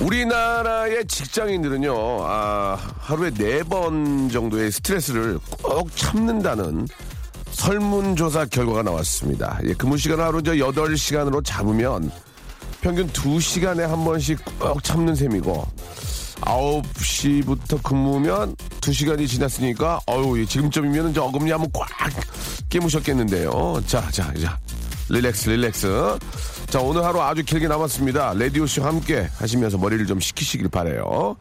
우리나라의 직장인들은요, 아, 하루에 네 번 정도의 스트레스를 꼭 참는다는 설문조사 결과가 나왔습니다. 예, 근무 시간을 하루 저 8시간으로 잡으면 평균 2시간에 한 번씩 꼭 참는 셈이고, 9시부터 근무면 2시간이 지났으니까, 어유 지금쯤이면 저 어금니 한번 꽉 깨무셨겠는데요. 자, 자, 자. 릴렉스, 릴렉스. 자, 오늘 하루 아주 길게 남았습니다. 레디오씨와 함께 하시면서 머리를 좀 식히시길 바래요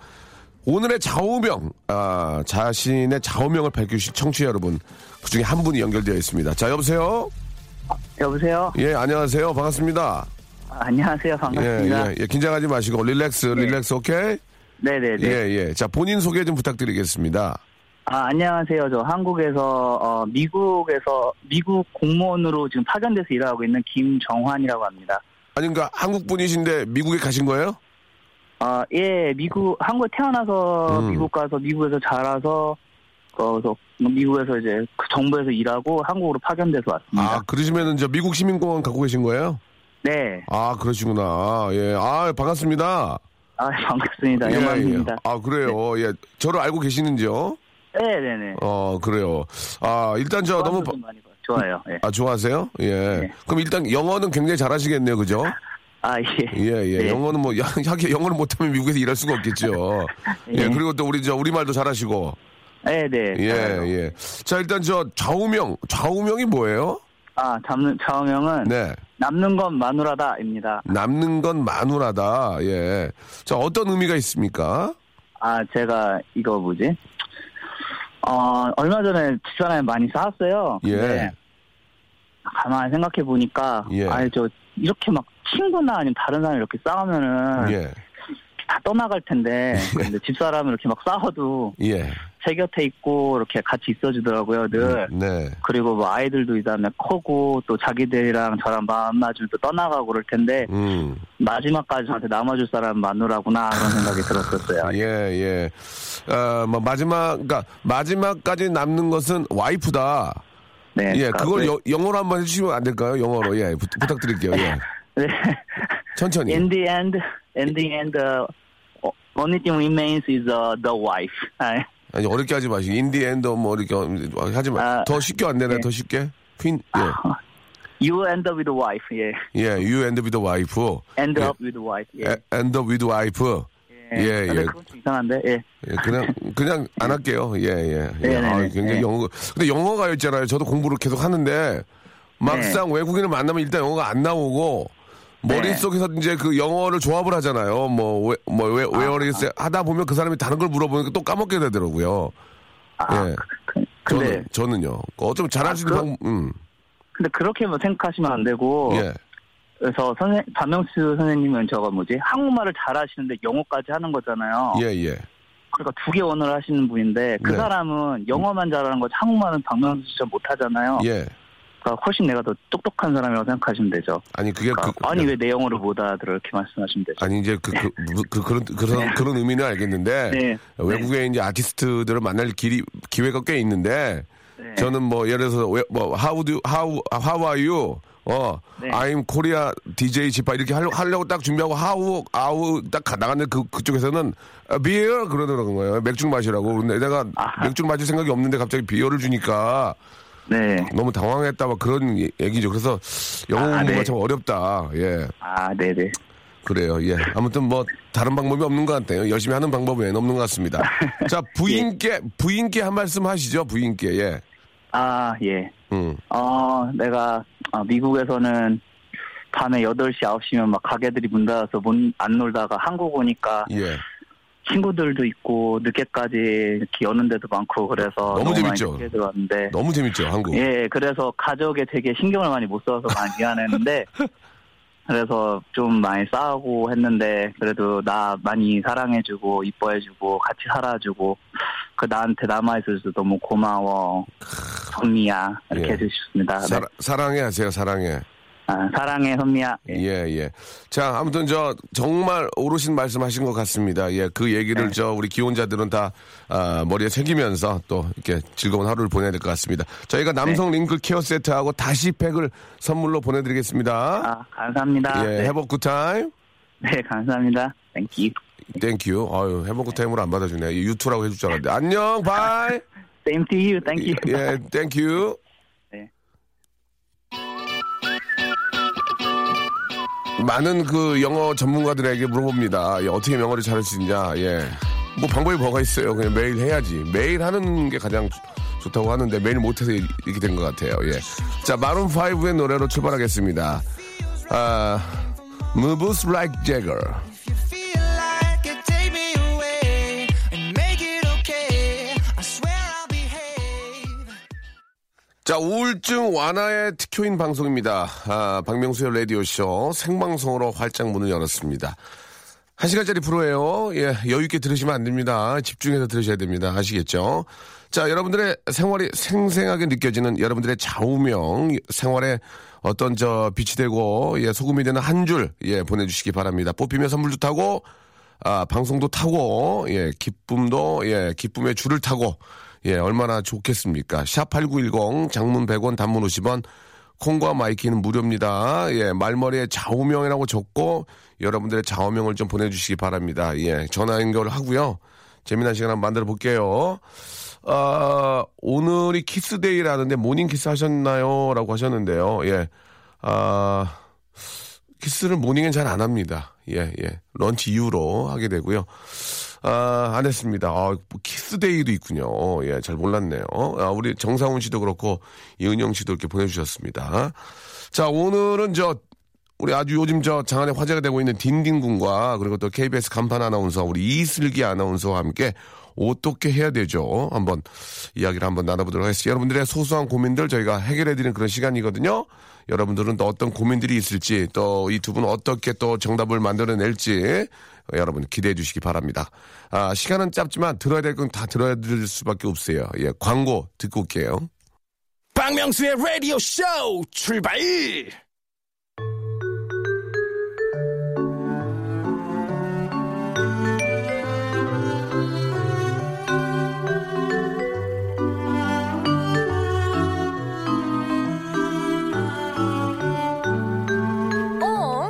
오늘의 좌우명, 아, 자신의 좌우명을 밝혀주실 청취자 여러분, 그 중에 한 분이 연결되어 있습니다. 자, 여보세요? 여보세요? 예, 안녕하세요. 반갑습니다. 아, 안녕하세요. 예, 반갑습니다. 예, 예, 긴장하지 마시고, 릴렉스, 릴렉스, 오케이? 네네네. 예, 예. 자, 본인 소개 좀 부탁드리겠습니다. 아, 안녕하세요. 저 한국에서, 어, 미국에서, 미국 공무원으로 지금 파견돼서 일하고 있는 김정환이라고 합니다. 아니, 그러니까 한국 분이신데 미국에 가신 거예요? 아, 예, 미국, 한국에 태어나서 음. 미국 가서 미국에서 자라서, 거기서 미국에서 이제 그 정부에서 일하고 한국으로 파견돼서 왔습니다. 아, 그러시면은 저 미국 시민공원 갖고 계신 거예요? 네. 아, 그러시구나. 예. 아, 반갑습니다. 아, 반갑습니다. 예, 영광입니다. 예. 아, 그래요. 예. 저를 알고 계시는지요? 네 네 네. 어, 그래요. 아, 일단 저 너무, 바- 좀 많이 봐요. 좋아요. 예. 아, 좋아하세요? 예. 네. 그럼 일단 영어는 굉장히 잘하시겠네요. 그죠? 아, 예. 예, 예. 네. 영어는 뭐, 야, 영어를 못하면 미국에서 일할 수가 없겠죠. 예. 예. 그리고 또 우리 저 우리말도 잘하시고. 네 네. 예, 예. 자, 일단 저 좌우명, 좌우명이 뭐예요? 아, 잡는, 좌우명은 네. 남는 건 마누라다입니다. 남는 건 마누라다. 예. 자, 어떤 의미가 있습니까? 아, 제가 이거 뭐지? 어, 얼마 전에 집사람이 많이 싸웠어요. 예. 가만히 생각해 보니까, 예. 아니, 저, 이렇게 막 친구나 아니면 다른 사람이 이렇게 싸우면은 예. 다 떠나갈 텐데, 근데 집사람은 이렇게 막 싸워도 예. 제 곁에 있고 이렇게 같이 있어주더라고요, 늘. 네. 그리고 뭐 아이들도 이 다음에 크고 또 자기들이랑 저랑 마음 맞으면 또 떠나가고 그럴 텐데, 음. 마지막까지 저한테 남아줄 사람 마누라구나 그런 생각이 들었었어요. 예, 예. 어, 뭐, 마지막, 그니까, 마지막까지 남는 것은 와이프다. 네. 예, 그러니까 그걸 그- 여- 영어로 한번 해주시면 안 될까요? 영어로. 예, 부, 부탁드릴게요. 예. 네. 천천히. In the end, in the end, uh, only thing remains is uh, the wife. 아, 아니, 어렵게 하지 마시고. 인디엔더 뭐, 이렇게 하지 마. 아, 더 쉽게 안 되나요? 예. 더 쉽게? 퀸, 예. You end up with the wife. 예. 예, you end with the wife. End 예. up with the wife. 예. 에- end up with wife. 예, 예. 좀 이상한데. 예. 예, 그냥, 그냥 안 할게요. 예, 예. 예. 네, 네, 아, 네. 굉장히 네. 영어. 근데 영어가 있잖아요. 저도 공부를 계속 하는데, 막상 네. 외국인을 만나면 일단 영어가 안 나오고, 머릿속에서 이제 그 영어를 조합을 하잖아요. 뭐, 왜, 뭐, 왜, 아, 왜 어리겠어요? 하다 보면 그 사람이 다른 걸 물어보니까 또 까먹게 되더라고요. 아, 예. 그, 근데 저는, 저는요. 어쩜 잘하시는 아, 방, 음. 근데 그렇게 뭐 생각하시면 안 되고. 예. 그래서 선생 박명수 선생님은 저거 뭐지 한국말을 잘하시는데 영어까지 하는 거잖아요. 예, 예. 그러니까 두 개 언어를 하시는 분인데 그 네. 사람은 영어만 잘하는 거지 한국말은 박명수 씨처럼 못하잖아요. 예. 그러니까 훨씬 내가 더 똑똑한 사람이라고 생각하시면 되죠. 아니, 그게 그, 그러니까 아니 왜 내 영어를 못 알아들어 이렇게 말씀하시면 되죠. 아니 이제 그, 그, 그, 그, 런 그런 그런 의미는 알겠는데 네. 외국에 이제 아티스트들을 만날 길이 기회가 꽤 있는데 네. 저는 뭐 예를 들어서 왜- 뭐 how do how how are you 어 네. I'm Korea DJ 지파 이렇게 하려고, 하려고 딱 준비하고 how how 딱 가- 나갔는데 그 그쪽에서는 아, beer 그러더라는 거예요 맥주 마시라고 근데 내가 아하. 맥주 마실 생각이 없는데 갑자기 비어를 주니까 네. 너무 당황했다 막 그런 얘- 얘기죠. 그래서 영어 아, 공부가 네. 참 어렵다. 예. 아, 네 네. 그래요. 예. 아무튼 뭐 다른 방법이 없는 것 같아요. 열심히 하는 방법 외에는 없는 것 같습니다. 자, 부인께 부인께 한 말씀 하시죠. 부인께. 예. 아, 예. 음. 어, 내가 어, 미국에서는 밤에 8시, 9시면 막 가게들이 문 닫아서 문 안 놀다가 한국 오니까 예. 친구들도 있고 늦게까지 이렇게 여는 데도 많고 그래서 너무 많이 재밌죠. 들어왔는데 너무 재밌죠, 한국. 예, 그래서 가족에 되게 신경을 많이 못 써서 많이 미안했는데 그래서 좀 많이 싸우고 했는데 그래도 나 많이 사랑해주고 이뻐해주고 같이 살아주고 그 나한테 남아있어서 너무 고마워 선미야 이렇게 예. 해주셨습니다. 네. 사랑, 사랑해 하세요, 사랑해. 아, 사랑해 선미야. 예. 예, 예. 자, 아무튼 저 정말 옳으신 말씀하신 것 같습니다. 예, 그 얘기를 네. 저 우리 기혼자들은 다 아, 머리에 새기면서 또 이렇게 즐거운 하루를 보내야 될 것 같습니다. 저희가 남성 wrinkle care 세트하고 다시 팩을 선물로 보내드리겠습니다. 아 감사합니다. 예, 네. Have a good time. 네, 감사합니다. Thank you. Thank you. 아유, have a good time으로 안 받아주네. You too라고 해줄 줄 알았는데. 안녕, bye. Same to you. Thank you. 예, thank you. 많은 그 영어 전문가들에게 물어봅니다. 예, 어떻게 영어를 잘할 수 있냐. 예. 뭐 방법이 뭐가 있어요. 그냥 매일 해야지. 매일 하는 게 가장 좋- 좋다고 하는데 매일 못해서 이- 이렇게 된 것 같아요. 예. 자, 마룬 5의 노래로 출발하겠습니다. 아, Moves Like Jagger. 자, 우울증 완화의 특효인 방송입니다. 아, 박명수의 라디오쇼 생방송으로 활짝 문을 열었습니다. 한 시간짜리 프로예요. 예, 여유있게 들으시면 안 됩니다. 집중해서 들으셔야 됩니다. 아시겠죠? 자, 여러분들의 생활이 생생하게 느껴지는 여러분들의 좌우명, 생활에 어떤 저 빛이 되고, 예, 소금이 되는 한 줄, 예, 보내주시기 바랍니다. 뽑히면 선물도 타고, 아, 방송도 타고, 예, 기쁨도, 예, 기쁨의 줄을 타고, 예, 얼마나 좋겠습니까? 샵8910, 장문 100원, 단문 50원, 콩과 마이케이는 무료입니다. 예, 말머리에 좌우명이라고 적고, 여러분들의 좌우명을 좀 보내주시기 바랍니다. 예, 전화 연결을 하고요. 재미난 시간 한번 만들어 볼게요. 아, 오늘이 Kiss Day라는데 morning kiss 하셨나요? 라고 하셨는데요. 예. 아, 키스를 morning엔 잘 안 합니다. 예, 예. lunch 이후로 하게 되고요. 아, 안 했습니다. 아, 뭐 Kiss Day도 있군요. 예, 잘 몰랐네요. 아, 우리 정상훈 씨도 그렇고, 이은영 씨도 이렇게 보내주셨습니다. 자, 오늘은 저, 우리 아주 요즘 저 장안에 화제가 되고 있는 딘딘 군과 그리고 또 KBS 간판 아나운서 우리 이슬기 아나운서와 함께 어떻게 해야 되죠? 한번 이야기를 한번 나눠보도록 하겠습니다. 여러분들의 소소한 고민들 저희가 해결해드리는 그런 시간이거든요. 여러분들은 또 어떤 고민들이 있을지 또 이 두 분은 어떻게 또 정답을 만들어낼지 여러분 기대해 주시기 바랍니다. 아, 시간은 짧지만 들어야 될 건 다 들어야 될 수밖에 없어요. 예, 광고 듣고 올게요. 박명수의 라디오 쇼 출발! 어?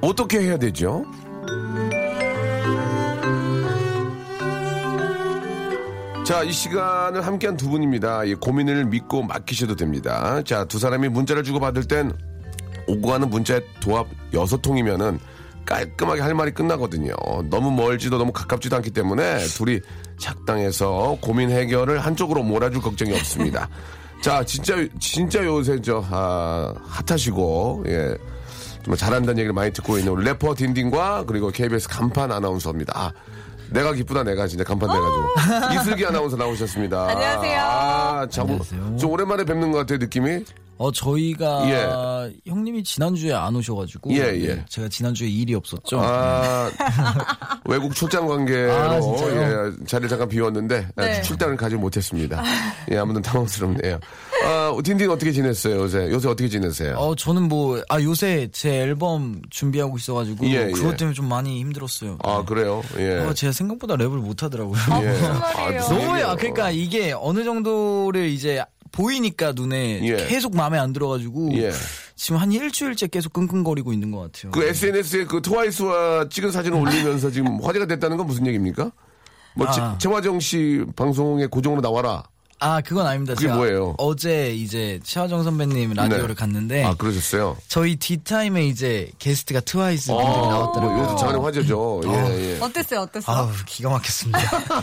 어떻게 해야 되죠? 자, 이 시간을 함께한 두 분입니다. 이 고민을 믿고 맡기셔도 됩니다. 자, 두 사람이 문자를 주고받을 땐 오고 가는 문자의 도합 여섯 통이면은 깔끔하게 할 말이 끝나거든요. 너무 멀지도 너무 가깝지도 않기 때문에 둘이 작당해서 고민 해결을 한쪽으로 몰아줄 걱정이 없습니다. 자, 진짜, 진짜 요새 저, 아, 핫하시고, 예. 정말 잘한다는 얘기를 많이 듣고 있는 우리 래퍼 딘딘과 그리고 KBS 간판 아나운서입니다. 아, 내가 기쁘다 내가 진짜 간판 돼가지고 이슬기 아나운서 나오셨습니다. 안녕하세요. 아, 참, 안녕하세요. 좀 오랜만에 뵙는 것 같아요 느낌이. 어 저희가 형님이 지난주에 안 오셔가지고 예, 네, 예. 제가 지난주에 일이 없었죠. 아, 외국 출장 관계로 아? 예, 자리를 잠깐 비웠는데 아, 네. 출장을 가지 못했습니다. 예, 아무튼 당황스럽네요. 아, 딘딘 어떻게 지냈어요 요새? 요새 어떻게 지내세요? 어 저는 뭐 아 요새 제 앨범 준비하고 있어가지고 예, 예. 그것 때문에 좀 많이 힘들었어요. 아 그래요? 예. 어, 제가 생각보다 랩을 못하더라고요. 예. 무슨 말이에요? 무슨 너무 얘기예요? 야 그러니까 이게 어느 정도를 이제 보이니까 눈에 예. 계속 마음에 안 들어가지고 예. 지금 한 일주일째 계속 끙끙거리고 있는 것 같아요. 그 SNS에 그 트와이스와 찍은 사진을 올리면서 지금 화제가 됐다는 건 무슨 얘기입니까? 뭐 아. 제- 최화정 씨 방송에 고정으로 나와라. 아 그건 아닙니다. 그게 제가 뭐예요? 어제 이제 최화정 선배님 라디오를 네. 갔는데 아, 그러셨어요? 저희 뒷타임에 이제 게스트가 트와이스 분들이 뭐 나왔더라고요. 이것도 장안의 화제죠. 예, 예. 어땠어요? 어땠어요? 아우 기가 막혔습니다.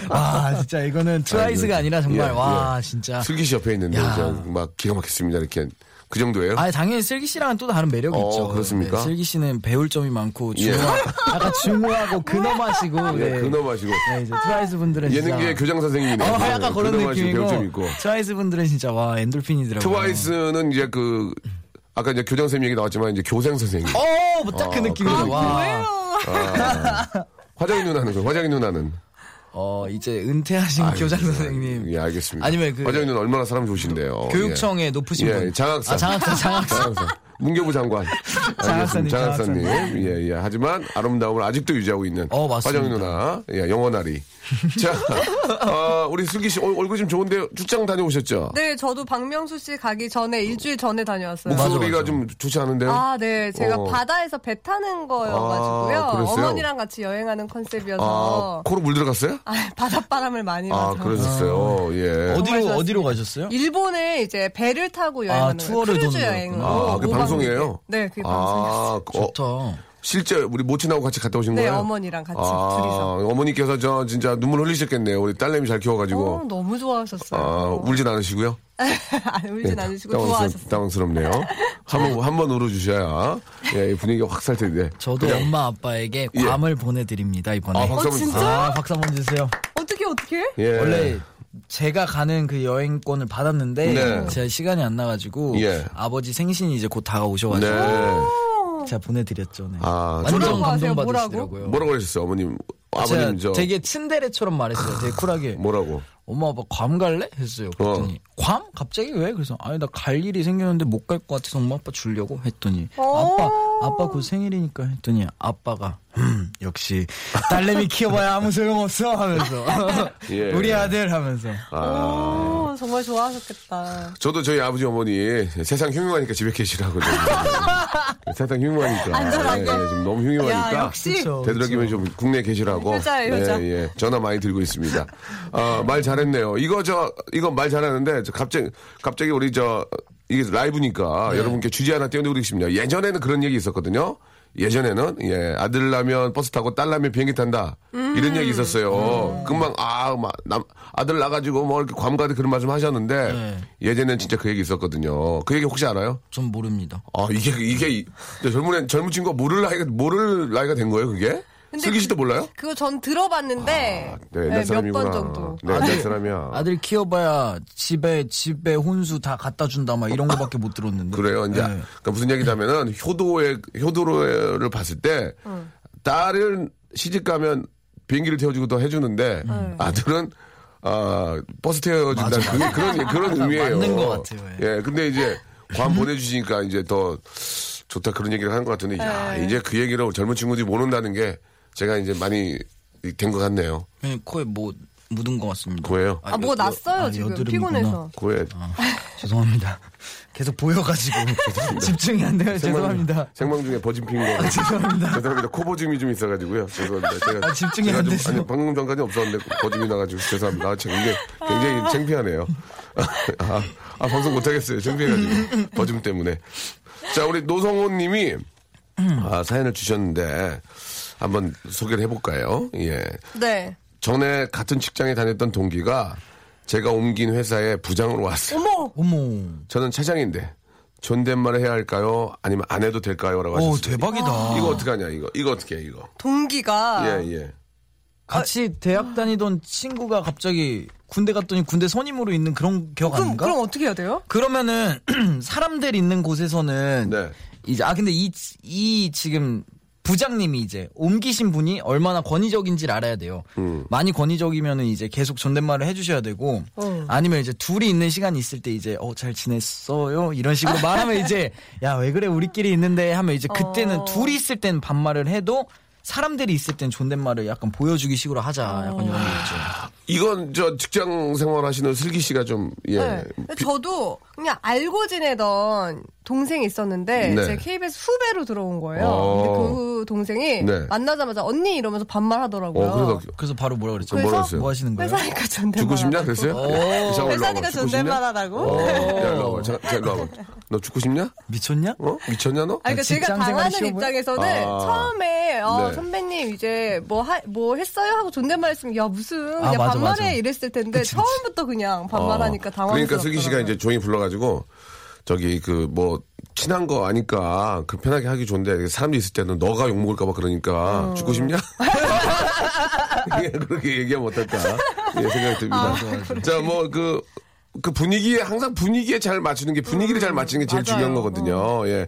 와 진짜 이거는 트와이스가 아니라 정말 예, 와 예. 진짜. 슬기 씨 옆에 있는데 막 기가 막혔습니다. 이렇게 그 정도예요? 아 당연히 슬기 씨랑은 또 다른 매력이 어, 있죠. 그렇습니까? 네, 슬기 씨는 배울 점이 많고 예. 중후 약간 중후하고 근엄하시고 예, 네. 근엄하시고 네, 이제 트와이스 분들은 예능계 교장 선생님이네요. 어, 약간 그런 느낌이고 배울 점 있고. 트와이스 분들은 진짜 와 엔돌핀이더라고요. 트와이스는 이제 그 아까 이제 교장 선생님 얘기 나왔지만 이제 교생 선생님. 어, 딱그 아, 느낌이죠. 와. 아, 화장이 누나는 그 화장이 누나는 어, 이제 은퇴하신 교장 선생님. 예 알겠습니다. 아니면 그- 누나 얼마나 사람 좋으신데요. 교육청에 높으신 예, 분. 예, 장학사. 아, 장학사, 장학사. 장학사. 문교부 장관. 장학사님. 장학사님. 장학사님. 예, 예. 하지만 아름다움을 아직도 유지하고 있는 어, 맞습니다. 화정이 누나. 예, 영원하리. 자, 어, 우리 슬기 씨 얼- 얼굴 좀 좋은데 출장 다녀오셨죠? 네, 저도 박명수 씨 가기 전에 일주일 전에 다녀왔어요. 목소리가 맞아. 좀 좋지 않은데요? 아, 네. 제가 어. 바다에서 배 타는 거여가지고요. 아, 그랬어요? 어머니랑 같이 여행하는 아, 컨셉이어서. 코로 물 들어갔어요? 아, 바닷바람을 많이 아, 맞아. 그러셨어요. 예. 어디로. 어디로 가셨어요? 일본에 이제 배를 타고 여행하는 거예요. 투어를 크루즈 도는 여행으로. 아, 그게 오박 방송이에요? 네, 그게 방송이었어요. 아, 어, 좋다. 실제 우리 모친하고 같이 갔다 오신 네, 거예요? 어머니랑 같이 아, 둘이서. 어머니께서 저 진짜 눈물 흘리셨겠네요. 우리 딸내미 잘 키워가지고. 어, 너무 좋아하셨어요. 아, 울진 않으시고요? 안 울진 네, 않으시고 당황스럽- 좋아하셨어요. 당황스럽네요. 한번 한번 울어주셔야 예, 이 분위기가 확 살 텐데. 저도 그냥- 엄마 아빠에게 예. ꞵ을 보내드립니다, 이번에. 아, 박수 어, 한번 진짜? 주세요. 아, 박수 한번 주세요. 어떻게, 어떻게? 예. 원래 제가 가는 그 여행권을 받았는데 네. 제가 시간이 안 나가지고 예. 아버지 생신이 이제 곧 다가오셔가지고 네. 제가 보내드렸죠. 네. 아, 완전? 감동받으시더라고요. 뭐라고 그러셨어요, 어머님? 제가 아버님 저 되게 츤데레처럼 말했어요. 되게 쿨하게. 뭐라고? 엄마 아빠 괌 갈래? 했어요. 그랬더니 괌? 갑자기 왜? 그래서 아니 나 갈 일이 생겼는데 못 갈 것 같아서 엄마 아빠 주려고 했더니 아빠 아빠 곧 생일이니까 했더니 아빠가 음 역시 딸내미 키워봐야 아무 소용없어 하면서 예. 우리 아들 하면서 오, 정말 좋아하셨겠다. 저도 저희 아버지 어머니 세상 흉흉하니까 집에 계시라고 좀. 세상 흉흉하니까 안전하게. 예, 예, 지금 너무 흉흉하니까 야, 역시. 그쵸, 되도록이면 그쵸. 좀 국내에 계시라고 효자예요, 효자. 예, 예. 전화 많이 들고 있습니다. 아, 말 잘했네요. 이거 저 이거 말 잘하는데 저 갑자기 갑자기 우리 저 이게 라이브니까 여러분께 주제 하나 띄워드리고 싶습니다. 예전에는 그런 얘기 있었거든요. 예전에는 예 아들 나면 버스 타고 딸 나면 비행기 탄다 이런 얘기 있었어요. 금방 아막 아들 나가지고 뭐 이렇게 괌가도 그런 말씀 하셨는데 네. 예전에는 진짜 그 얘기 있었거든요. 그 얘기 혹시 알아요? 좀 모릅니다. 아 이게 이게 이- 젊은 애- 젊은 친구가 모를 나이가 모를 나이가 된 거예요 그게? 근데 슬기 씨도 몰라요? 그거 전 들어봤는데 네, 네, 옛날 몇 사람이구나. 번 정도. 네, 옛날 사람이야. 아들 키워봐야 집에 집에 혼수 다 갖다 준다 막 이런 거밖에 못 들었는데 그래요. 이제 네. 그러니까 무슨 얘기냐면은 효도의 효도를 봤을 때 딸은 시집 가면 비행기를 태워주고 더 해주는데 아들은 아 버스 태워준다. 맞아, 그게 그런 그런 의미예요. 맞는 것 같아요, 예, 근데 이제 관 보내주시니까 이제 더 좋다 그런 얘기를 하는 것 같은데 야 네. 이제 그 얘기를 젊은 친구들이 모른다는 게 제가 이제 많이 된 것 같네요. 네, 코에 뭐 묻은 것 같습니다. 코에요? 아, 뭐 났어요, 아, 지금. 피곤해서. 고에 죄송합니다. 계속 보여가지고 집중이 안 돼요. 죄송합니다. 생방 중에 버진 핀 거. 죄송합니다. 죄송합니다. 코버짐이 좀 있어가지고요. 죄송합니다. 제가 아, 집중이 제가 안 좀- 돼서. 아니 방금 전까지 없었는데 버짐이 나가지고 죄송합니다. 아, 참 굉장히, 굉장히 창피하네요. 아, 아, 방송 못하겠어요. 창피해가지고 버짐 때문에. 자 우리 노성호님이 아, 사연을 주셨는데 한번 소개를 해볼까요? 예. 네. 전에 같은 직장에 다녔던 동기가 제가 옮긴 회사에 부장으로 왔어요. 어머! 어머. 저는 차장인데 존댓말을 해야 할까요? 아니면 안 해도 될까요? 라고 오 하셨어요. 대박이다. 이거 어떡하냐 이거 이거 어떻게 해 이거 동기가. 예 예. 같이 대학 다니던 친구가 갑자기 군대 갔더니 군대 선임으로 있는 그런 격 그럼, 아닌가? 그럼 어떻게 해야 돼요? 그러면은 사람들 있는 곳에서는 네. 이제 아 근데 이 이 지금 부장님이 이제 옮기신 분이 얼마나 권위적인지를 알아야 돼요. 음. 많이 권위적이면은 이제 계속 존댓말을 해주셔야 되고 어. 아니면 이제 둘이 있는 시간이 있을 때 이제 어 잘 지냈어요 이런 식으로 말하면 이제 야 왜 그래 우리끼리 있는데 하면 이제 그때는 어. 둘이 있을 땐 반말을 해도 사람들이 있을 땐 존댓말을 약간 보여주기 식으로 하자 약간 이런 거 있죠. 이건 저 직장 생활하시는 슬기 씨가 좀 예. 네. 저도 그냥 알고 지내던 동생이 있었는데 네. 제 KBS 후배로 들어온 거예요. 어. 근데 그 동생이 네. 만나자마자 언니 이러면서 반말하더라고요. 어, 그래서 그래서 바로 뭐라 그랬죠? 뭐라 그래서 그랬어요? 뭐 하시는 거예요? 회사니까 존댓말. 죽고 싶냐 하라고. 그랬어요? 오. 야, 자, 올라와봐. 회사니까 죽고 싶냐? 존댓말 하라고. 어, 야, 일로 와봐. 자, 자, 일로 와봐. 너 죽고 싶냐? 미쳤냐? 어? 미쳤냐 너? 아니, 그러니까 제가 직장 생활이 당하는? 입장에서는 아. 처음에 어, 네. 선배님 이제 뭐, 하, 뭐 했어요 하고 존댓말 했으면 야 무슨 그냥 아, 맞아, 반말해 맞아. 이랬을 텐데 처음부터 그냥 반말하니까 어. 당황스럽더라고요. 그러니까 슬기 씨가 이제 종이 불러가지고 저기 그 뭐 친한 거 아니까 그 편하게 하기 좋은데 사람들이 있을 때는 너가 욕 먹을까봐 그러니까 어. 죽고 싶냐? 예, 그렇게 얘기하면 어떨까? 예, 생각이 듭니다. 아, 자, 뭐 그. 그 분위기에 항상 분위기에 잘 맞추는 게 분위기를 잘 맞추는 게 제일 음, 맞아요. 중요한 거거든요. 예,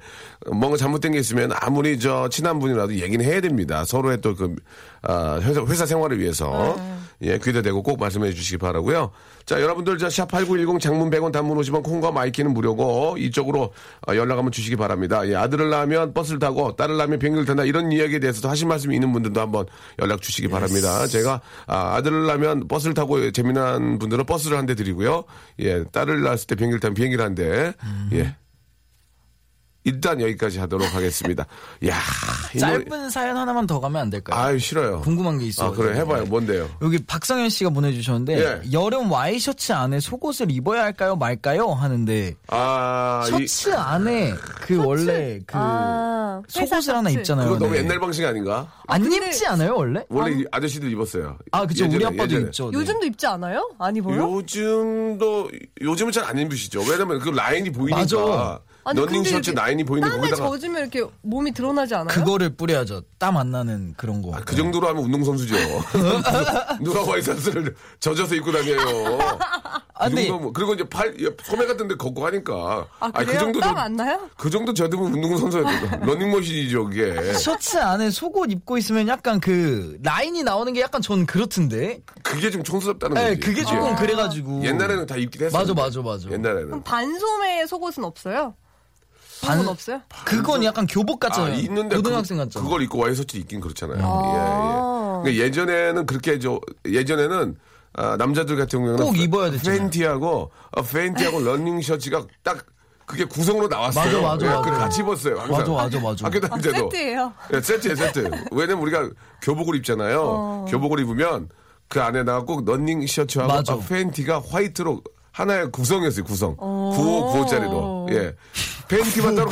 뭔가 잘못된 게 있으면 아무리 저 친한 분이라도 얘기는 해야 됩니다. 서로의 또그 아, 회사, 회사 생활을 위해서 예 귀에 대고 꼭 말씀해 주시기 바라고요. 자, 여러분들 저샵8910 장문 100원 단문 50원 콩과 my K는 무료고 이쪽으로 어, 연락 한번 주시기 바랍니다. 예, 아들을 낳으면 버스를 타고 딸을 낳으면 비행기를 탄다 이런 이야기에 대해서도 하신 말씀이 있는 분들도 한번 연락 주시기 바랍니다. 제가 아, 아들을 낳으면 버스를 타고 재미난 분들은 버스를 한 대 드리고요. 예, 딸을 낳았을 때 비행기를 타면 비행기를 한 대. 예. 일단 여기까지 하도록 하겠습니다. 야, 이 노래- 짧은 사연 하나만 더 가면 안 될까요? 아유 싫어요. 궁금한 게 있어요. 아 그래 해봐요. 뭔데요? 여기 박성현 씨가 보내주셨는데 예. 여름 와이셔츠 안에 속옷을 입어야 할까요 말까요 하는데 아, 이, 셔츠 안에 그 원래 그 아, 속옷을 하나 셔츠. 입잖아요. 그거 너무 네. 옛날 방식 아닌가? 안 근데- 입지 않아요 원래? 원래 이 아저씨들 입었어요. 아 그쵸 우리 아빠도 예전에. 입죠. 네. 요즘도 입지 않아요? 안 입어요? 요즘도 요즘은 잘 안 입으시죠. 왜냐면 그 라인이 보이니까. 맞아. 아니, 러닝 셔츠 라인이 보이는데 땀에 거기다가 젖으면 이렇게 몸이 드러나지 않아요? 그거를 뿌려야죠. 땀 안 나는 그런 거. 아, 그 정도로 하면 운동선수죠. 누가 와이셔츠를 젖어서 입고 다녀요. 아, 그 근데 뭐- 그리고 이제 팔, 소매 같은 데 걷고 하니까. 아, 아니, 그래요? 정도 땀안 나요? 그 정도 젖으면 운동선수예요. 러닝머신이죠, 그게. 셔츠 안에 속옷 입고 있으면 약간 그 라인이 나오는 게 약간 전 그렇던데. 그게 좀 촌스럽다는 네, 거지. 그게 조금 예. 그래가지고. 옛날에는 다 입긴 했어. 맞아, 맞아, 맞아. 옛날에는. 그럼 반소매 속옷은 없어요? 반- 그건 없어요? 그건 약간 교복 같잖아요. 아, 있는데 고등학생 그, 같잖아. 그걸 입고 와이셔츠 입긴 그렇잖아요. 아. 예, 예. 그러니까 예전에는 그렇게 저 예전에는 아, 남자들 같은 경우는 꼭 입어야 됐잖아요. 팬티하고 어, 팬티하고 러닝 셔츠가 딱 그게 구성으로 나왔어요. 맞아, 맞아, 예, 맞아. 그걸 같이 입었어요. 항상. 맞아, 맞아, 맞아. 학교 다닐 때도. 세트예요. 예, 세트예요, 세트. 왜냐면 우리가 교복을 입잖아요. 어. 교복을 입으면 그 안에다가 꼭 러닝 셔츠하고. 아, 팬티가 화이트로 하나의 구성이었어요, 구성. 어. 95, 95짜리로. 예. 팬티만 따로,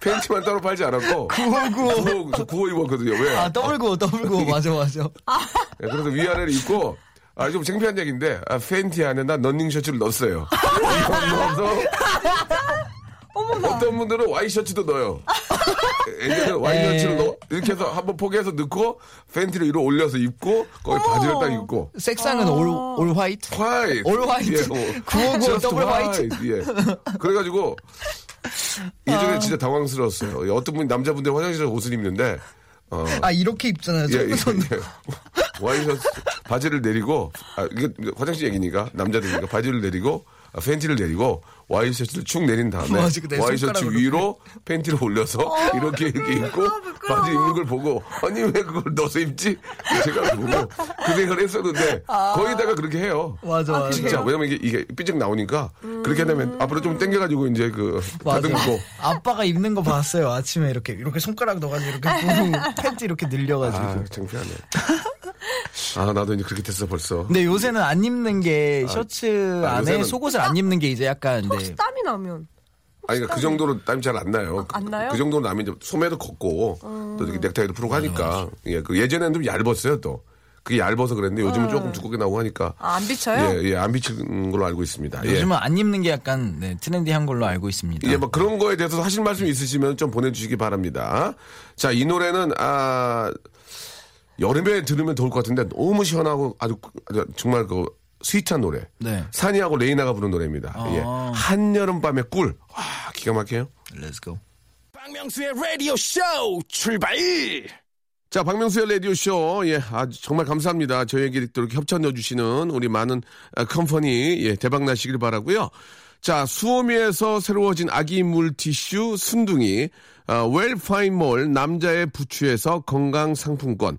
팬티만 따로 팔지 않았고. 95, 95. 저95 입었거든요. 왜? 아, 더블고, 더블고, 맞아, 맞아. 예, 그래서 위아래를 입고, 아, 좀 창피한 얘기인데, 아, 팬티 안에다 러닝 셔츠를 넣었어요. 넣어서. 어떤 분들은 와이셔츠도 넣어요. 예전에 와이셔츠를. 넣어, 이렇게 해서 한번 포개해서 넣고, 팬티를 위로 올려서 입고, 거기 바지를 딱 입고. 색상은 all, all white? white. all white. 예, 어. 959 Just 더블 white. 예. 그래가지고 예전에 진짜 당황스러웠어요. 어떤 분 남자분들 화장실에 옷을 입는데 어, 아, 이렇게 입잖아요. 예, 예. 예. 와이셔츠 바지를 내리고 아, 이게 화장실 얘기니까 남자들이니까 바지를 내리고 아, 팬티를 내리고 와이셔츠를 축 내린 다음에 와이셔츠. 위로 팬티를 올려서 이렇게 이렇게 입고. 바지 입는 걸 보고 아니 왜 그걸 넣어서 입지? 제가 보고 그 생각을 했었는데 거기다가 그렇게 해요. 맞아, 맞아. 진짜 왜냐면 이게 이게 삐쩍 나오니까 그렇게 되면 앞으로 좀 당겨가지고 이제 그. 다듬고 아빠가 입는 거 봤어요. 아침에 이렇게, 이렇게 손가락 넣어가지고 이렇게 팬티 이렇게 늘려가지고. 아 창피하네. 아 나도 이제 그렇게 됐어 벌써. 근데 요새는 안 입는 게 셔츠 아, 안에 요새는- 속옷을 안 입는 게 이제 약간 혹시 네. 땀이 나면 아니 그러니까 그 정도로 땀이 잘 안 나요. 안 나요? 그 정도로 나면 이제 소매도 걷고 또 이렇게 넥타이도 풀고 하니까 예, 그 예전에는 좀 얇았어요 또. 그게 얇아서 그랬는데 요즘은 조금 두껍게 나오고 하니까 아, 안 비쳐요? 예, 예, 안 비치는 걸로 알고 있습니다. 예. 요즘은 안 입는 게 약간 네, 트렌디한 걸로 알고 있습니다. 예, 뭐 그런 거에 대해서 하실 말씀 있으시면 좀 보내주시기 바랍니다. 자, 이 노래는 아 여름에 들으면 더울 것 같은데 너무 시원하고 아주, 아주 정말 그 스위트한 노래. 네. 산이하고 레이나가 부른 노래입니다. 아. 예. 한여름 밤의 꿀. 와, 기가 막혀요. Let's go. 박명수의 라디오 쇼 출발! 자, 박명수의 라디오쇼. 예, 아, 정말 감사합니다. 저에게 또 이렇게 협찬 넣어주시는 우리 많은 아, 컴퍼니, 예, 대박 나시길 바라고요 자, 수오미에서 새로워진 아기 물티슈 순둥이, 아, 웰파인몰 남자의 부추에서 건강 상품권,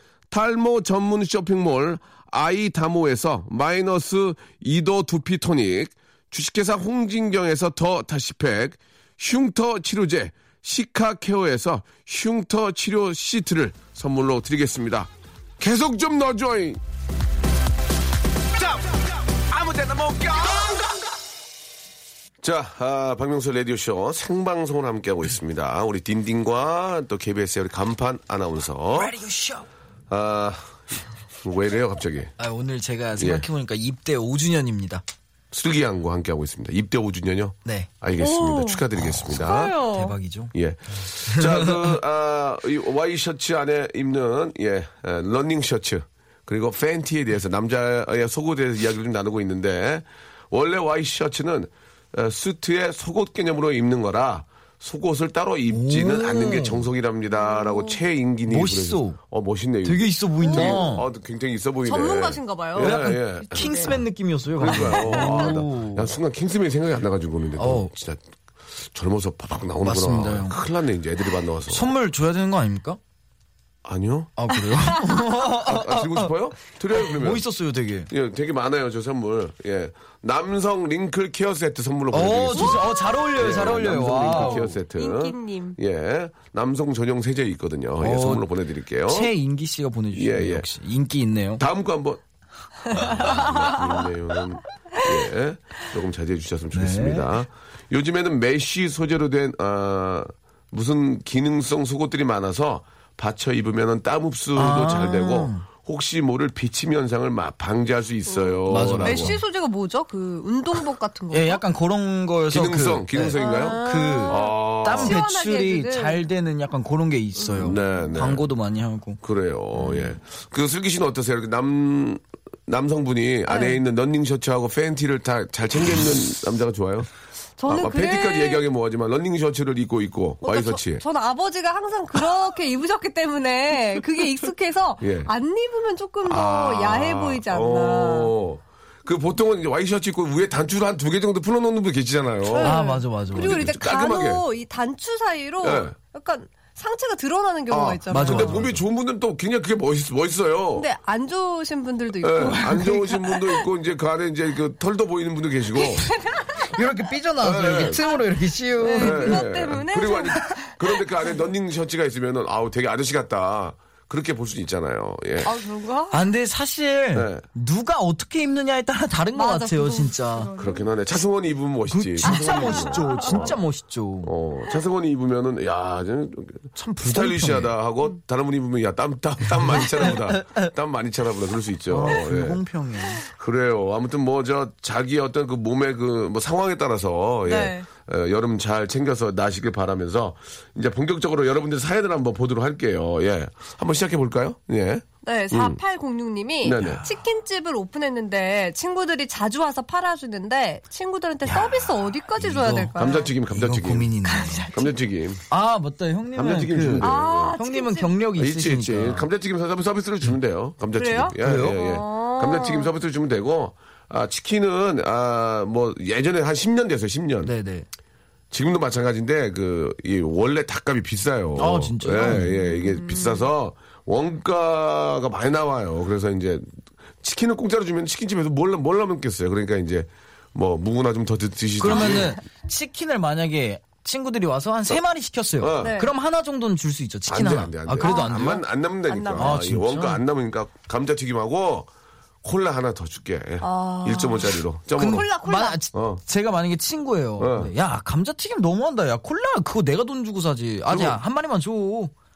탈모 전문 쇼핑몰 아이다모에서 마이너스 2도 두피 토닉, 주식회사 홍진경에서 더 다시팩, 흉터 치료제 시카케어에서 흉터 치료 시트를 선물로 드리겠습니다. 계속 좀 넣어줘잉! 자, 아, 박명수 라디오쇼 생방송을 함께하고 있습니다. 우리 딘딘과 또 KBS의 우리 간판 아나운서. 라디오 쇼. 아, 왜 이래요, 갑자기? 아, 오늘 예. 제가 생각해보니까 입대 5주년입니다. 슬기양과 함께하고 있습니다. 입대 5주년요? 네. 알겠습니다. 축하드리겠습니다. 축하해요. 대박이죠. 예. 자, 그, 아, 이 와이셔츠 안에 입는, 예, 에, 러닝 셔츠, 그리고 팬티에 대해서, 남자의 속옷에 대해서 이야기를 좀 나누고 있는데, 원래 와이셔츠는 에, 수트의 속옷 개념으로 입는 거라, 속옷을 따로 입지는 오. 않는 게 정석이랍니다라고 최인기님 멋있어. 어 멋있네요. 되게 있어 보인다. 어, 굉장히 있어 보이네. 전문가신가 봐요. 예, 약간 예. 킹스맨 느낌이었어요. 그러니까요. 아, 오. 나, 나 순간 킹스맨이 생각이 안 나가지고 또 어. 진짜 젊어서 파박 나오는구나. 맞습니다, 형. 큰일 났네 이제 애들이 안 나와서. 선물 줘야 되는 거 아닙니까? 아니요. 아, 그래요? 아, 아, 드리고 싶어요? 드려요 그러면. 멋있었어요, 되게. 예, 되게 많아요 저 선물. 예, 남성 wrinkle care 세트 선물로 어, 보내드리겠습니다. 진짜, 어, 잘 어울려요, 잘 예, 어울려요. 남성 wow. wrinkle care 세트. 인기님. 예, 남성 전용 세제 있거든요. 예, 어, 선물로 보내드릴게요. 최인기 씨가 보내주신 예, 예. 역시 인기 있네요. 다음 거 한번. 아, 있네요는 예, 조금 자제해 주셨으면 좋겠습니다. 요즘에는 mesh 소재로 된 아, 무슨 기능성 속옷들이 많아서 받쳐 입으면 땀 흡수도 아. 잘 되고 혹시 모를 비침 현상을 막 방지할 수 있어요. 맞아, 라고. mesh 소재가 뭐죠? 그 운동복 같은 거. 예, 약간 그런 거여서 기능성, 그, 기능성인가요? 그 아, 땀 시원하게 배출이 해주는. 잘 되는 약간 그런 게 있어요. 네, 네. 광고도 많이 하고. 그래요. 예. 그 슬기 씨는 어떠세요? 이렇게 남 남성분이 안에 있는 런닝 셔츠하고 팬티를 다 잘 챙겨 입는 남자가 좋아요? 저는 아, 그래. 팬티까지 얘기하기 뭐하지만 런닝 셔츠를 입고 있고 그러니까 와이셔츠. 저, 는 아버지가 항상 그렇게 입으셨기 때문에 그게 익숙해서 예. 안 입으면 조금 더 아, 야해 보이지 않나. 어. 그 보통은 이제 와이셔츠 입고 위에 단추를 한 두 개 정도 풀어놓는 분 계시잖아요. 아, 맞아, 맞아. 그리고 맞아. 이제. 간혹 이 단추 사이로 예. 약간 상체가 드러나는 경우가 아, 있잖아요. 맞아, 근데 맞아. 몸이 좋은 분들은 또 굉장히 그게 멋있, 멋있어요. 근데 안 좋으신 분들도 있고. 예, 안 좋으신 분도 있고 이제 그 안에 이제 그 털도 보이는 분도 계시고. 이렇게 삐져나와서 네. 이렇게 틈으로 이렇게 씌우. 네, 예, 그것 예. 때문에 그리고 좀- 아니, 그런데 그 안에 런닝 셔츠가 있으면은 아우 되게 아저씨 같다. 그렇게 볼 수 있잖아요. 예. 아 그런가? 아, 근데 사실 네. 누가 어떻게 입느냐에 따라 다른 것 맞아, 같아요, 그거 진짜. 그렇긴 하네. 차승원이 입으면 멋있지. 그 진짜 멋있죠. 입으면. 진짜 멋있죠. 어, 차승원이 입으면은 야, 참 스타일리시하다 하고 다른 분이 입으면 야, 땀, 땀, 땀 많이 차나 보다. 땀 많이 차나 보다. 그럴 수 있죠. 예. 불공평해. 그래요. 아무튼 뭐 저 자기 어떤 그 몸의 그 뭐 상황에 따라서 예. 네. 어, 여름 잘 챙겨서 나시길 바라면서 이제 본격적으로 여러분들 사연을 한번 보도록 할게요. 예. 한번 시작해 볼까요? 예. 네, 4806님이 네네. 치킨집을 오픈했는데 친구들이 자주 와서 팔아주는데 친구들한테 서비스 어디까지 줘야 이거 될까요? 감자튀김, 감자튀김. 고민이네. 감자튀김. 아, 맞다. 형님은 감자튀김 그 주면 돼요. 아, 형님은 치킨집. 경력이 아, 있지, 있지. 감자튀김 서비스 서비스를 주면 돼요. 감자튀김. 그래요? 예, 그래요? 예, 예. 아. 감자튀김 서비스를 주면 되고, 아, 치킨은, 아, 뭐, 예전에 한 10년 됐어요, 10년. 네네. 지금도 마찬가지인데, 그, 이, 원래 닭값이 비싸요. 아, 진짜요? 예, 예. 이게 비싸서 원가가 많이 나와요. 그래서 이제, 치킨을 공짜로 주면 치킨집에서 뭘, 뭘 남겠어요. 그러니까 이제, 뭐, 무구나 좀 더 드시지. 그러면은 치킨을 만약에 친구들이 와서 한 세 마리 시켰어요. 어. 네. 그럼 하나 정도는 줄 수 있죠. 치킨 안 돼, 하나. 안 돼, 안 돼. 아, 그래도 안? 안, 안 남는다니까. 안 남아요. 아, 이 진짜? 원가 안 남으니까 감자튀김하고 콜라 하나 더 줄게. 아. 1.5짜리로. 점으로. 근데 콜라, 콜라. 마- 어. 제가 만약에 친구예요. 어. 야 감자튀김 너무한다. 야 콜라 그거 내가 돈 주고 사지. 아니야 한 마리만 줘.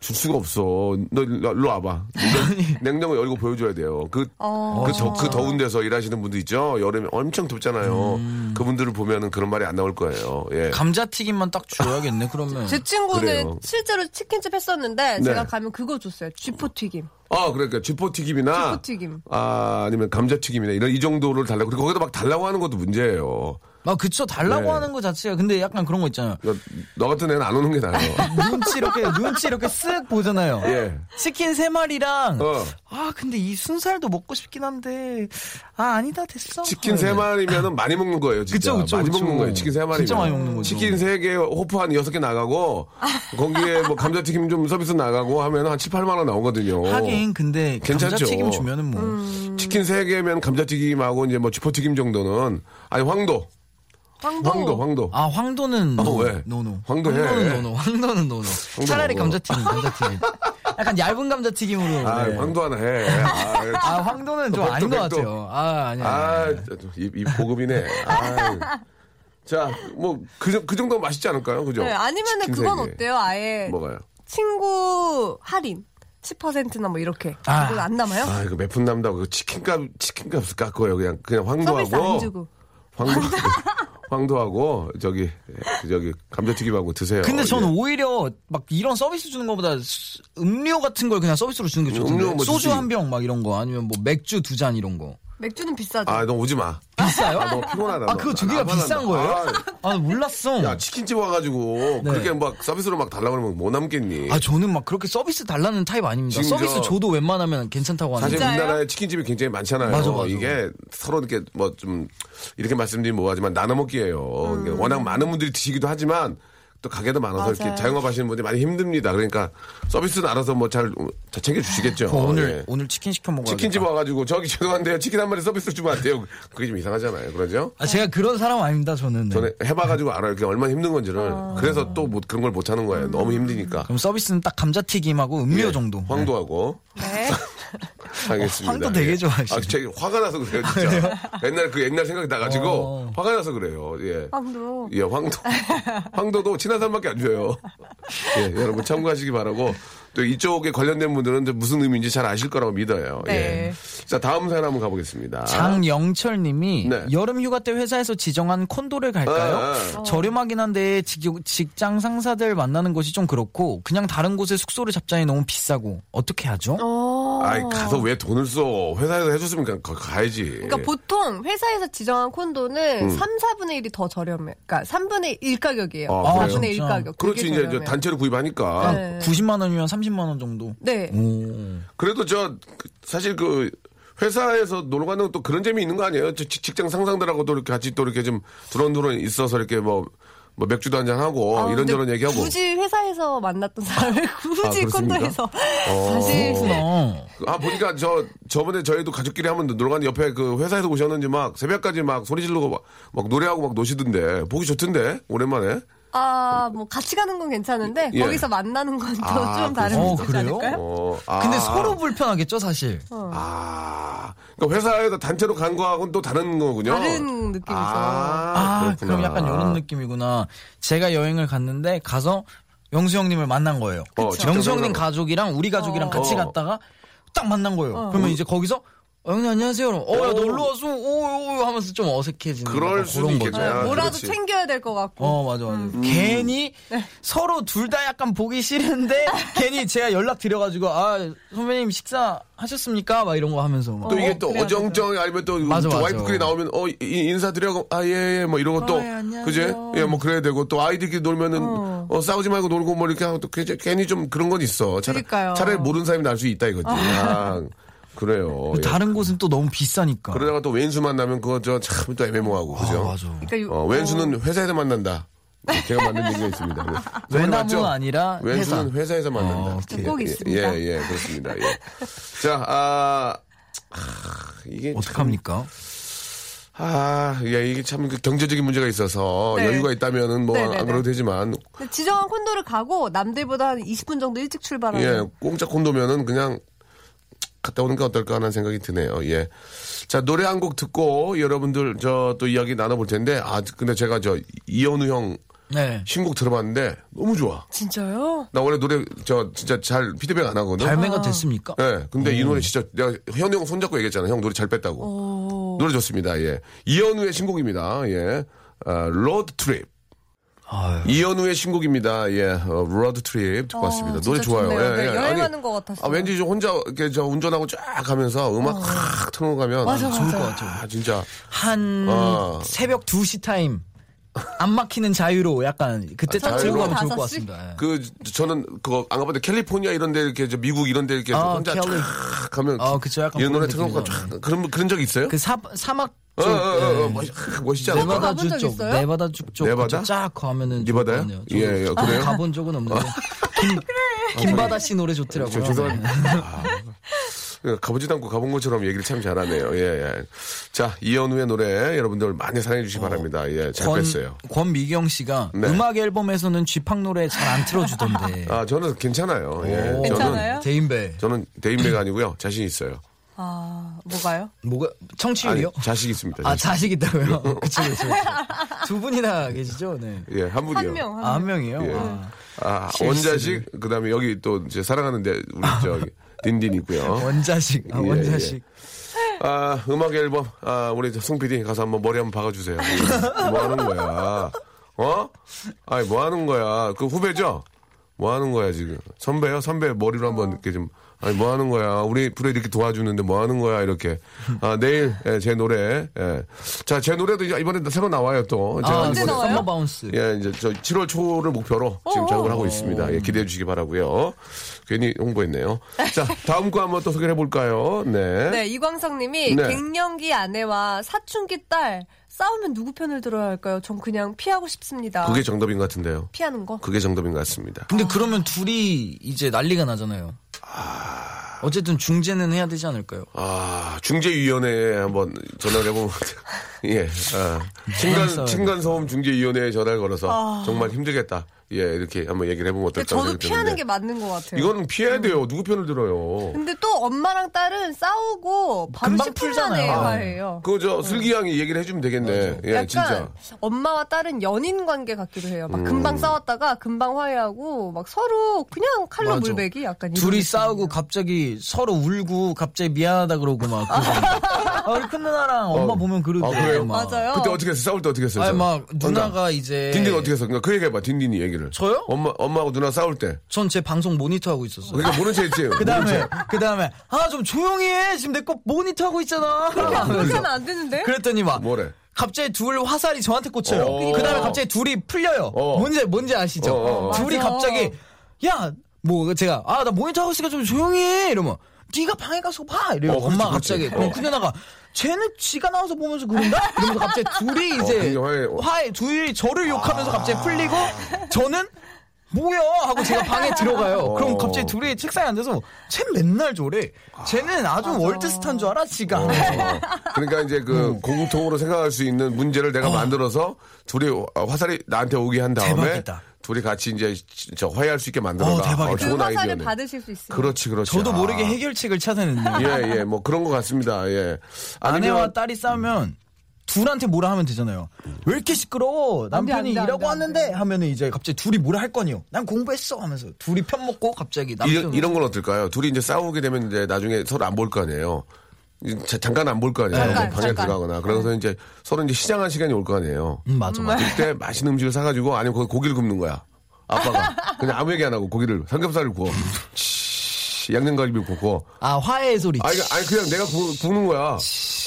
줄 수가 없어. 너 일로, 와봐. 냉- 냉장고 열고 보여줘야 돼요. 그, 어. 그, 더, 그 더운 데서 일하시는 분들 있죠? 여름에 엄청 덥잖아요. 음. 그분들을 보면은 그런 말이 안 나올 거예요. 예. 감자튀김만 딱 줘야겠네. 그러면 제 친구는 그래요. 실제로 치킨집 했었는데 네. 제가 가면 그거 줬어요. 쥐포 튀김. 아, 그러니까 쥐포튀김이나. 쥐포튀김. 아, 아니면 감자튀김이나 이런 이 정도를 달라고. 그리고 거기다 막 달라고 하는 것도 문제예요. 아 그쵸 달라고 네. 하는 거 자체가 근데 약간 그런 거 있잖아요. 너, 너 같은 애는 안 오는 게 나아요. 눈치 이렇게 눈치 이렇게 쓱 보잖아요. 예. 치킨 세 마리랑 어. 아 근데 이 순살도 먹고 싶긴 한데 아 아니다 됐어. 치킨 세 마리면은 많이 먹는 거예요, 진짜. 그쵸, 그쵸, 많이 그쵸. 먹는 거예요. 치킨 세 마리. 진짜 많이 먹는 거죠. 치킨 세 개, 호프 한 여섯 개 나가고 거기에 뭐 감자튀김 좀 서비스 나가고 하면 한 7, 8만 원 나오거든요. 하긴 근데 괜찮죠. 감자튀김 주면은 뭐 음. 치킨 세 개면 감자튀김하고 이제 뭐 주포튀김 정도는 아니 황도. 황도. 황도, 황도. 아 황도는 어, no, 왜? no no. 황도 해. 황도는 no no. 황도는 no no. 차라리 먹어. 감자튀김 감자튀김. 약간 얇은 감자튀김으로. 아, 네. 황도 하나 해. 아, 아 황도는 좀 백도, 아닌 것 백도. 같아요. 아 아니야. 아, 이, 이 보급이네. 아. 자, 뭐, 그, 그 정도면 맛있지 않을까요? 그죠? 네, 아니면은 그건 세 개. 어때요? 아예 뭐가요? 친구 할인 10%나 뭐 이렇게. 아. 그거 안 남아요? 아, 이거 몇 푼 남다고 그 치킨값, 치킨값을 깎고요. 그냥, 그냥 서비스 안 황도하고. 주고. 황도, 황도하고, 저기, 예, 저기, 감자튀김하고 드세요. 근데 저는 예. 오히려 막 이런 서비스 주는 것보다 수- 음료 같은 걸 그냥 서비스로 주는 게 좋던데. 음료 뭐 소주. 한 병 막 이런 거 아니면 뭐 맥주 두 잔 이런 거. 맥주는 비싸죠. 아, 너 오지 마. 비싸요? 아, 너 피곤하다. 아, 너. 그거 두 개가. 비싼 거예요? 아, 아, 나 몰랐어. 야, 치킨집 와가지고, 네. 그렇게 막 서비스로 막 달라고 그러면 뭐 남겠니? 아, 저는 막 그렇게 서비스 달라는 타입 아닙니다. 서비스 저- 줘도 웬만하면 괜찮다고 사실 하는데. 우리나라에 치킨집이 굉장히 많잖아요. 맞아, 맞아. 이게 서로 이렇게 뭐 좀 이렇게 말씀드리면 뭐하지만 나눠 먹기예요. 이게 워낙 많은 분들이 드시기도 하지만 또 가게도 많아서 맞아요. 이렇게 자영업 하시는 분들이 많이 힘듭니다. 그러니까 서비스는 알아서 뭐 잘 챙겨 주시겠죠. 어, 오늘 예. 오늘 치킨 시켜 먹어. 치킨집 와가지고 저기 죄송한데요. 치킨 한 마리 서비스 주면 안 돼요. 그게 좀 이상하잖아요. 그러죠? 아, 제가 그런 사람 아닙니다. 저는. 네. 저는 해봐가지고 알아요. 그게 얼마나 힘든 건지를. 그래서 또 뭐 그런 걸 못 하는 거예요. 너무 힘드니까. 그럼 서비스는 딱 감자튀김하고 음료 예, 정도. 황도하고. 네. 알겠습니다. 황도 되게 예. 좋아하시네. 아, 제가 화가 나서 그래요, 진짜. 옛날 그 옛날 생각이 나가지고 어. 화가 나서 그래요. 예. 황도. 예, 황도. 황도도 친한 사람밖에 안 줘요. 예, 여러분 참고하시기 바라고. 또 이쪽에 관련된 분들은 무슨 의미인지 잘 아실 거라고 믿어요. 예. 네. 자, 다음 사연 한번 가보겠습니다. 장영철 님이 네. 여름 휴가 때 회사에서 지정한 콘도를 갈까요? 아, 아. 저렴하긴 한데 직- 직장 상사들 만나는 곳이 좀 그렇고 그냥 다른 곳에 숙소를 잡자니 너무 비싸고 어떻게 하죠? 어. 아이, 가서 왜 돈을 써? 회사에서 해줬으면 그냥 가- 가야지. 그러니까 보통 회사에서 지정한 콘도는 음. 3, 4분의 1이 더 저렴해. 그러니까 3분의 1 가격이에요. 아, 4분의 1 진짜? 가격. 그렇지, 이제. 단체로 구입하니까. 네. 90만 원이면 30만 원 정도. 네. 오. 그래도 저 그, 사실 그 회사에서 놀러 가는 것도 그런 재미 있는 거 아니에요? 저 직- 직장 상상들하고도 이렇게 같이 또 이렇게 좀 두런두런 있어서 이렇게 뭐, 뭐 맥주도 한잔 하고 아, 이런저런 얘기하고. 굳이 회사에서 만났던 사람을 굳이 그렇습니까? 콘도에서 어. 사실 그렇구나. 아 보니까 저 저번에 저희도 가족끼리 한번 놀러 갔는데 옆에 그 회사에서 오셨는지 막 새벽까지 막 소리 지르고 막, 막 노래하고 막 노시던데 보기 좋던데 오랜만에. 아, 뭐 같이 가는 건 괜찮은데 예. 거기서 만나는 건 또좀 아, 다른 어, 문제지? 않을까요? 어, 아. 근데 서로 불편하겠죠, 사실. 아, 그러니까 회사에서 단체로 간 거하고는 또 다른 거군요. 다른 느낌이죠. 아, 아. 그럼 약간 이런 느낌이구나. 제가 여행을 갔는데 가서 영수 형님을 만난 거예요. 어, 영수 형님 가족이랑 우리 가족이랑 어. 같이 어. 갔다가 딱 만난 거예요. 그러면 이제 거기서 어, 형님 안녕하세요. 어, 야, 오. 놀러 와서 오, 오 하면서 좀 어색해지는 그럴 수는 그런 있겠네. 거죠. 아, 뭐라도 그렇지. 챙겨야 될 것 같고. 어, 맞아, 맞아. 음. 괜히 서로 둘 다 약간 보기 싫은데 괜히 제가 연락 드려가지고 아 선배님 식사 하셨습니까? 막 이런 거 하면서 막. 또 이게 어, 또 그래요, 어정쩡 아니면 또 맞아, 저 맞아. 와이프끼리 나오면 어 이- 인사 드려고 아 예예 뭐 이런 것도 어, 예. 그제 예뭐 그래야 되고 또 아이들끼리 놀면은 어. 싸우지 말고 놀고 뭐 이렇게 하고 또 괜히- 괜히 좀 그런 건 있어 차라리, 그러니까요. 차라리 모르는 사람이 날 수 있다 이거지 아, 그래요 예. 다른 곳은 또 너무 비싸니까. 그러다가 또 왼수 만나면 그거 저 참 또 애매모하고 그죠 아, 맞아. 그러니까 요- 어, 왼수는 회사에서 만난다 제가 만든 얘기가 있습니다 네. 외나무 맞죠? 아니라 왼수는 회사. 에서 만난다 어. 꼭 예, 있습니다. 예, 예, 그렇습니다. 예. 자, 아, 아, 이게 참- 어떡합니까? 아, 예, 이게 참 그 경제적인 문제가 있어서 네. 여유가 있다면은 뭐. 안 그래도 되지만 근데 지정한 콘도를 가고 남들보다 한 20분 정도 일찍 출발하는. 예, 공짜 콘도면은 그냥 갔다 오는 게 어떨까 하는 생각이 드네요. 예. 자, 노래 한 곡 듣고 여러분들 저 또 이야기 나눠볼 텐데 아, 근데 제가 저 이현우 형 네. 신곡 들어봤는데 너무 좋아. 진짜요? 나 원래 노래 저 진짜 잘 피드백 안 하거든. 발매가 됐습니까? 예. 근데 이 노래 진짜 내가 현우 형 손잡고 얘기했잖아. 형 노래 잘 뺐다고. 노래 좋습니다. 예. 이현우의 신곡입니다. 예. 아, Road Trip. 아유. 이현우의 신곡입니다. 예, 어, Road Trip 듣고 왔습니다. 노래 아, 좋아요. 좋네요. 네, 예, 예. 여행하는 것 같았어요. 아, 왠지 저 혼자 이렇게 저 운전하고 쫙 가면서 음악 확 틀어가면 맞아, 좋을 맞아. 것 같아요. 아, 진짜 한 어. 새벽 2시 타임 안 막히는 자유로 약간 그때 딱 아, 들고 가면? 좋을 것? 같습니다. 예. 그 저는 그거 안 가봤는데 캘리포니아 이런 데 이렇게 저 미국 이런 데 이렇게 아, 혼자 캘리. 쫙 가면 아, 그쵸. 약간 이런 노래 틀어놓고. 쫙 그런 그런 적 있어요? 그 사, 사막 어, 쪽 어, 어, 어, 예. 멋, 멋있지 않아? 가본 네바다주 적 쪽, 있어요? 네바다주 쪽 네바다? 쫙 가면은 네바다요? 좋거든요. 예, 예, 그래요? 가본 적은 없는데 김 김바다 씨 노래 좋더라고요. 저, 죄송합니다. 아, 가보지도 않고 가본 것처럼 얘기를 참 잘하네요. 예, 예. 자, 이현우의 노래 여러분들 많이 사랑해 주시기 바랍니다. 예, 잘 권, 뺐어요. 권미경 씨가 네. 음악 앨범에서는 쥐팍 노래 잘 안 틀어주던데. 아, 저는 괜찮아요. 예. 저는, 괜찮아요? 대인배. 저는 대인배가 아니고요. 자신 있어요. 아, 뭐가요? 뭐가 아니, 청취율이요? 자식 있습니다. 아 자식. 자식 있다고요? 그쵸 그쵸. 그쵸. 두 분이나 계시죠? 네. 예, 한 분이요. 한 명, 한 아, 명. 한 명이요? 예. 아, 아. 원자식, 그 다음에 여기 또 이제 사랑하는데 우리 저기 딘딘 있고요. 원자식. 아, 예, 원자식. 아, 음악 앨범, 아, 우리 송 PD 가서 한번 머리 한번 박아 주세요. 뭐 하는 거야? 어? 아니, 뭐 하는 거야? 그 후배죠? 뭐 하는 거야, 지금? 선배요? 선배 머리로 한번 이렇게 좀, 아니, 뭐 하는 거야? 우리 프로 이렇게 도와주는데 뭐 하는 거야? 이렇게. 아, 내일, 예, 제 노래, 예. 자, 제 노래도 이제 이번에 새로 나와요, 또. 제가 아, 언제 나와요? Summer Bounce. 예, 이제 저 7월 초를 목표로 지금 작업을 하고 있습니다. 예, 기대해 주시기 바라고요. 괜히 홍보했네요. 자, 다음 거 한번 또 소개해 볼까요? 네. 네, 이광석 님이 네. 갱년기 아내와 사춘기 딸 싸우면 누구 편을 들어야 할까요? 전 그냥 피하고 싶습니다. 그게 정답인 것 같은데요. 피하는 거? 그게 정답인 것 같습니다. 근데 그러면 둘이 이제 난리가 나잖아요. 어쨌든 중재는 해야 되지 않을까요? 아, 중재위원회에 한번 전화를 해보면, 예, 아, 층간, 싸워야 층간 소음 중재위원회에 전화를 걸어서 정말 힘들겠다. 예, 이렇게 한번 얘기를 해보면 어떨까 저도 피하는. 게 맞는 것 같아요. 이거는 피해야 돼요. 누구 편을 들어요? 근데 또 엄마랑 딸은 싸우고 바로 금방 10분 풀잖아요. 만에 아. 화해요. 그, 저, 슬기 양이 얘기를 해주면 되겠네. 예, 약간 진짜. 엄마와 딸은 연인 관계 같기도 해요. 음. 막 금방 싸웠다가 금방 화해하고 막 서로 그냥 칼로 맞아. 물베기 약간 이런 둘이. 싸우고 갑자기 서로 울고 갑자기 미안하다 그러고 막. 그러고. 아, 우리 큰 누나랑 엄마 어. 보면 그러더라고. 아. 맞아요. 그때 어떻게 했어? 싸울 때 어떻게 했어요? 아니 저? 막 누나가 그러니까 이제 딘딘 어떻게 했어? 그러니까 그 얘기해봐, 딘딘이 얘기 를. 저요? 엄마, 엄마하고 누나 싸울 때. 전 제 방송 모니터 하고 있었어요. 그러니까 모른 체 했지. 그 다음에 그 다음에 아 좀 조용히 해 지금 내 거 모니터 하고 있잖아. 그렇게 하면서. 하면 안 되는데? 그랬더니 막 뭐래? 갑자기 둘 화살이 저한테 꽂혀요. 어. 그 다음에 갑자기 둘이 풀려요. 어. 뭔지 뭔지 아시죠? 어, 어, 어. 둘이 맞아. 갑자기 야 뭐 제가 아 나 모니터 하고 있으니까 좀 조용히 해 이러면 네가 방에 가서 봐 이래요. 어, 그렇지, 엄마 그렇지. 갑자기 어. 그럼 큰 누나가 쟤는 지가 나와서 보면서 그런다? 이러면서 갑자기 둘이 이제 굉장히 화해- 화해 둘이 저를 욕하면서 갑자기 풀리고 저는 뭐야 하고 제가 방에 들어가요. 그럼 어. 갑자기 둘이 책상에 앉아서 쟤 맨날 저래. 쟤는 아주 월드스타인 줄 알아 지가. 어, 그러니까 이제 그 음. 공통으로 생각할 수 있는 문제를 내가 만들어서 둘이 어, 화살이 나한테 오게 한 다음에 대박이다. 둘이 같이 이제 저 화해할 수 있게 만들어라. 어, 대박이다. 그 좋은 화살을 아이디어네. 받으실 수 있어요. 그렇지, 그렇지. 저도 아. 모르게 해결책을 찾아냈네요. 예, 예, 뭐 그런 것 같습니다. 예. 아내와 아니면 딸이 싸우면 둘한테 뭐라 하면 되잖아요. 왜 이렇게 시끄러워? 남편이 안 돼, 안 일하고 왔는데 하면은 이제 갑자기 둘이 뭐라 할 거니요. 난 공부했어 하면서 둘이 편 먹고 갑자기 이, 남편 이런 건 어떨까요? 둘이 이제 싸우게 되면 이제 나중에 서로 안 볼 거 아니에요. 잠깐 안 볼 거 아니에요. 잠깐, 방에 잠깐. 들어가거나. 그래서 이제 서로 이제 시장한 시간이 올 거 아니에요. 음, 맞아 맞아. 그때 맛있는 음식을 사가지고 아니면 거기 고기를 굽는 거야. 아빠가 그냥 아무 얘기 안 하고 고기를 삼겹살을 구워. 치, 양념갈비를 굽고. 아 화해의 소리. 아니, 아니 그냥 내가 구, 굽는 거야.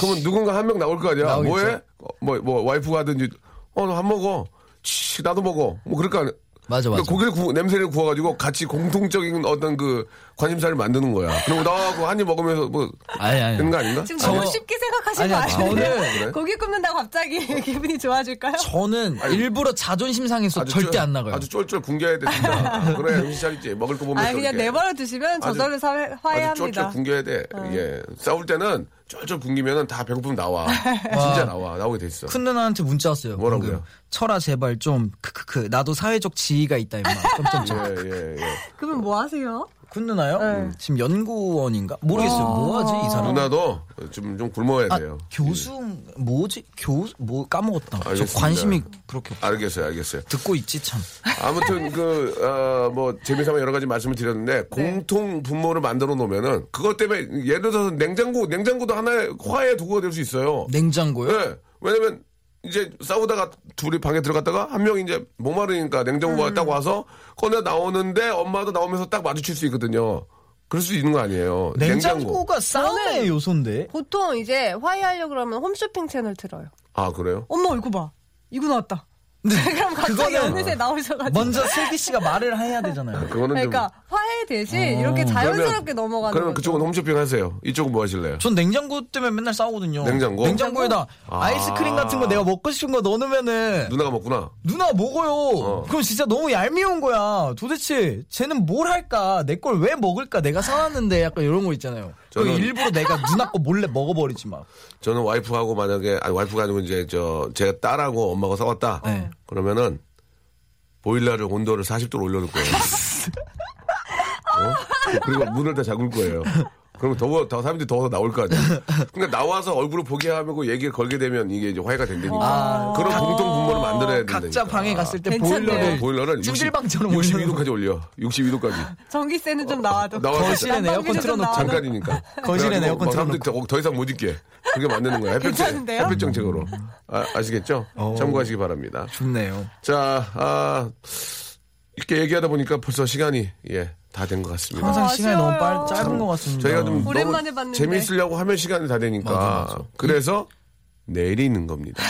그러면 누군가 한 명 나올 거 아니야. 나오겠죠. 뭐해? 어, 뭐, 뭐 와이프가 하든지 어 너 안 먹어. 치, 나도 먹어. 뭐 그럴 거 아니야. 맞아 맞아. 그러니까 고기를 구, 냄새를 구워가지고 같이 공통적인 어떤 그 관심사를 만드는 거야. 그리고 나하고 한 입 먹으면서 뭐 아니 아니. 되는 거 아닌가? 지금 저- 너무 쉽게 생각하신 아니야, 거 아니에요? 저는- 그래? 고기 굽는다고 갑자기 기분이 좋아질까요? 저는 일부러 자존심 상해서 절대 쫄- 안 나가요. 아주 쫄쫄 굶겨야 돼 진짜. 그래 정신 차리지. 먹을 거 보면 아 그냥 내버려 두시면 저절로 사- 아주 쫄쫄 화해합니다. 굶겨야 돼. 예. 싸울 때는 쫄쫄 굶기면은 다 배고픔 나와. 진짜 나와. 나오게 돼 있어. 큰 누나한테 문자 왔어요. 뭐라고요? 방금. 철아 제발 좀 크크크 나도 사회적 지위가 있다 임마. 점점점. 예, 예, 예. 그러면 뭐 하세요? 큰 누나요? 네. 지금 연구원인가? 모르겠어요. 뭐 하지 이 사람? 누나도 좀, 좀 굶어야 아, 돼요. 교수 뭐지? 교수 뭐 까먹었다. 저 알겠습니다. 관심이 그렇게 없- 알겠어요, 알겠어요. 듣고 있지 참. 아무튼 그, 어, 뭐, 재미삼아 여러 가지 말씀을 드렸는데, 공통 분모를 만들어 놓으면은, 그것 때문에, 예를 들어서 냉장고, 냉장고도 하나의 화해 도구가 될 수 있어요. 냉장고요? 예. 왜냐면, 이제 싸우다가 둘이 방에 들어갔다가 한 명이 이제 목마르니까 냉장고가 딱 와서 꺼내 나오는데 엄마도 나오면서 딱 마주칠 수 있거든요. 그럴 수 있는 거 아니에요. 냉장고가 싸움의 저는- 요소인데. 보통 이제 화해하려고 그러면 홈쇼핑 채널 틀어요. 아 그래요? 엄마 이거 봐. 이거 나왔다. 그럼 갑자기 그거는 어느새 나오셔가지고. 먼저 슬기 씨가 말을 해야 되잖아요. 그거는 그러니까 화해 대신 어. 이렇게 좀 자연스럽게 넘어가는 그러면 거죠. 그쪽은 홈쇼핑 하세요. 이쪽은 뭐 하실래요? 전 냉장고 때문에 맨날 싸우거든요. 냉장고? 냉장고에다 아. 아이스크림 같은 거 내가 먹고 싶은 거 넣어놓으면은 누나가 먹구나. 누나 먹어요. 어. 그럼 진짜 너무 얄미운 거야. 도대체 쟤는 뭘 할까? 내 걸 왜 먹을까? 내가 사왔는데 약간 이런 거 있잖아요. 그 저는- 일부러 내가 거 몰래 먹어버리지 막. 저는 와이프하고 만약에 아니 와이프가 아니고 이제 저 제가 딸하고 엄마가 싸웠다. 네. 그러면은 보일러를 온도를 40도로 올려놓을 거예요. 어? 그리고 문을 다 잠글 거예요. 그러면 더워, 더 사람들이 더워서 나올 거 아니에요. 그러니까 나와서 얼굴을 보게 하고 얘기를 걸게 되면 이게 이제 화해가 된다니까. 그런 공통 분모를 만들어야 된다니까. 각자 방에 갔을 때 괜찮네. 보일러를 보일러를 60, 찜질방처럼 62도까지 올려. 62도까지. 전기세는 좀 나와도. 나와 거실에 에어컨 틀어놓고 나와도. 잠깐이니까. 거실에 에어컨 막 사람들이 틀어놓고. 더, 더 이상 못 있게. 그렇게 만드는 거야. 햇볕? 햇볕 정책으로. 아, 시겠죠 어. 참고하시기 바랍니다. 좋네요. 자, 아, 이렇게 얘기하다 보니까 벌써 시간이, 예, 다 된 것 같습니다. 항상 아, 시간이 너무. 빨 짧은 것 같습니다. 저희가 좀 오랜만에 너무 봤는데. 재미있으려고 하면 시간이 다 되니까. 맞아, 맞아. 그래서 내일이 있는 겁니다.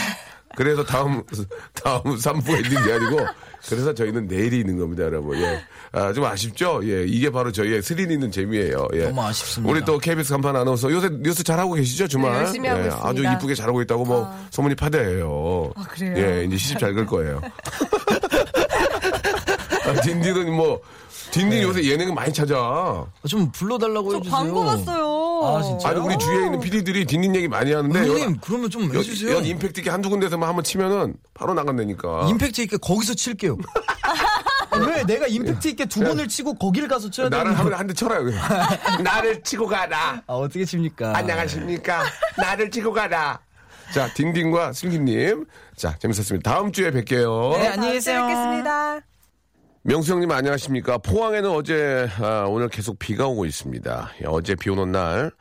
그래서 다음, 다음 3부 엔딩이 아니고, 그래서 저희는 내일이 있는 겁니다, 여러분. 예. 아, 좀 아쉽죠? 예. 이게 바로 저희의 스릴 있는 재미예요. 예. 너무 아쉽습니다. 우리 또 KBS 간판 아나운서 요새 뉴스 잘하고 계시죠, 주말? 네, 열심히 하고 예, 있습니다. 아주 이쁘게 잘하고 있다고 뭐 소문이 파다해요. 아, 그래요? 예, 이제 시집 잘 갈 거예요. 아, 딘딘은 뭐, 딘딘 요새 예능을 많이 찾아. 좀 불러달라고 저 해주세요. 광고 봤어요. 아, 진짜? 아니, 우리 주위에 있는 PD들이 딘딘 얘기 많이 하는데. 형님 연- 그러면 좀 연, 해주세요. 연 임팩트 있게 한두 군데서만 한번 치면은 바로 나간다니까. 임팩트 있게 거기서 칠게요. 아, 왜 내가 임팩트 있게 두 번을 치고 거기를 가서 쳐야 되는 나를 거? 하면 한 대 쳐라요, 그냥. 나를 치고 가라. 아 어떻게 칩니까? 안녕하십니까. 나를 치고 가라. 자, 딘딘과 슬기님. 자, 재밌었습니다. 다음 주에 뵐게요. 네, 안녕히 계세요. 뵙겠습니다. 명수 형님 안녕하십니까. 포항에는 어제, 아, 오늘 계속 비가 오고 있습니다. 예, 어제 비 오는 날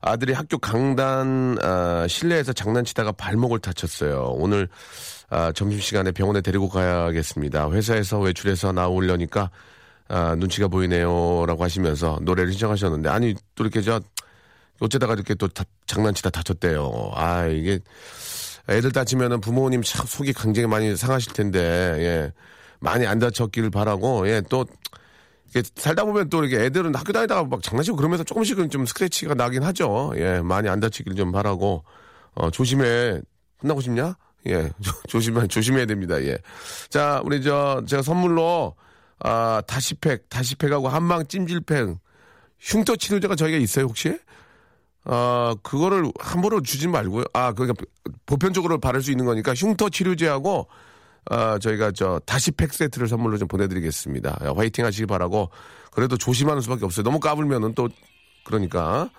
아들이 학교 강단 아, 실내에서 장난치다가 발목을 다쳤어요. 오늘 아, 점심시간에 병원에 데리고 가야겠습니다. 회사에서 외출해서 나오려니까 아, 눈치가 보이네요. 라고 하시면서 노래를 신청하셨는데 아니 또 이렇게 저 어쩌다가 이렇게 또 다- 장난치다 다쳤대요. 아 이게 애들 다치면은 부모님 참 속이 굉장히 많이 상하실 텐데 예 많이 안 다쳤기를 바라고 예또 이게 살다 보면 또 이렇게 애들은 학교 다니다가 막 장난치고 그러면서 조금씩은 좀 스크래치가 나긴 하죠. 예 많이 안 다치길 좀 바라고 어 조심해 혼나고 싶냐? 예 조- 조심해 조심해야 됩니다. 예자 우리 저 제가 선물로 아 다시팩 다시팩하고 한방 찜질팩 흉터 치료제가 저희가 있어요 혹시? 아, 그거를 함부로 주지 말고요. 아, 그러니까 보편적으로 바를 수 있는 거니까 흉터 치료제하고 아, 저희가 저 다시 팩 세트를 선물로 좀 보내드리겠습니다. 야, 화이팅 하시기 바라고 그래도 조심하는 수밖에 없어요. 너무 까불면은 또 그러니까.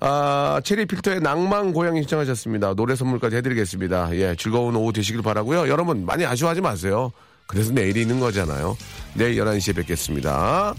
아, 체리 필터의 낭만 고양이 신청하셨습니다. 노래 선물까지 해드리겠습니다. 예, 즐거운 오후 되시길 바라고요. 여러분 많이 아쉬워하지 마세요. 그래서 내일이 있는 거잖아요. 내일 11시에 뵙겠습니다.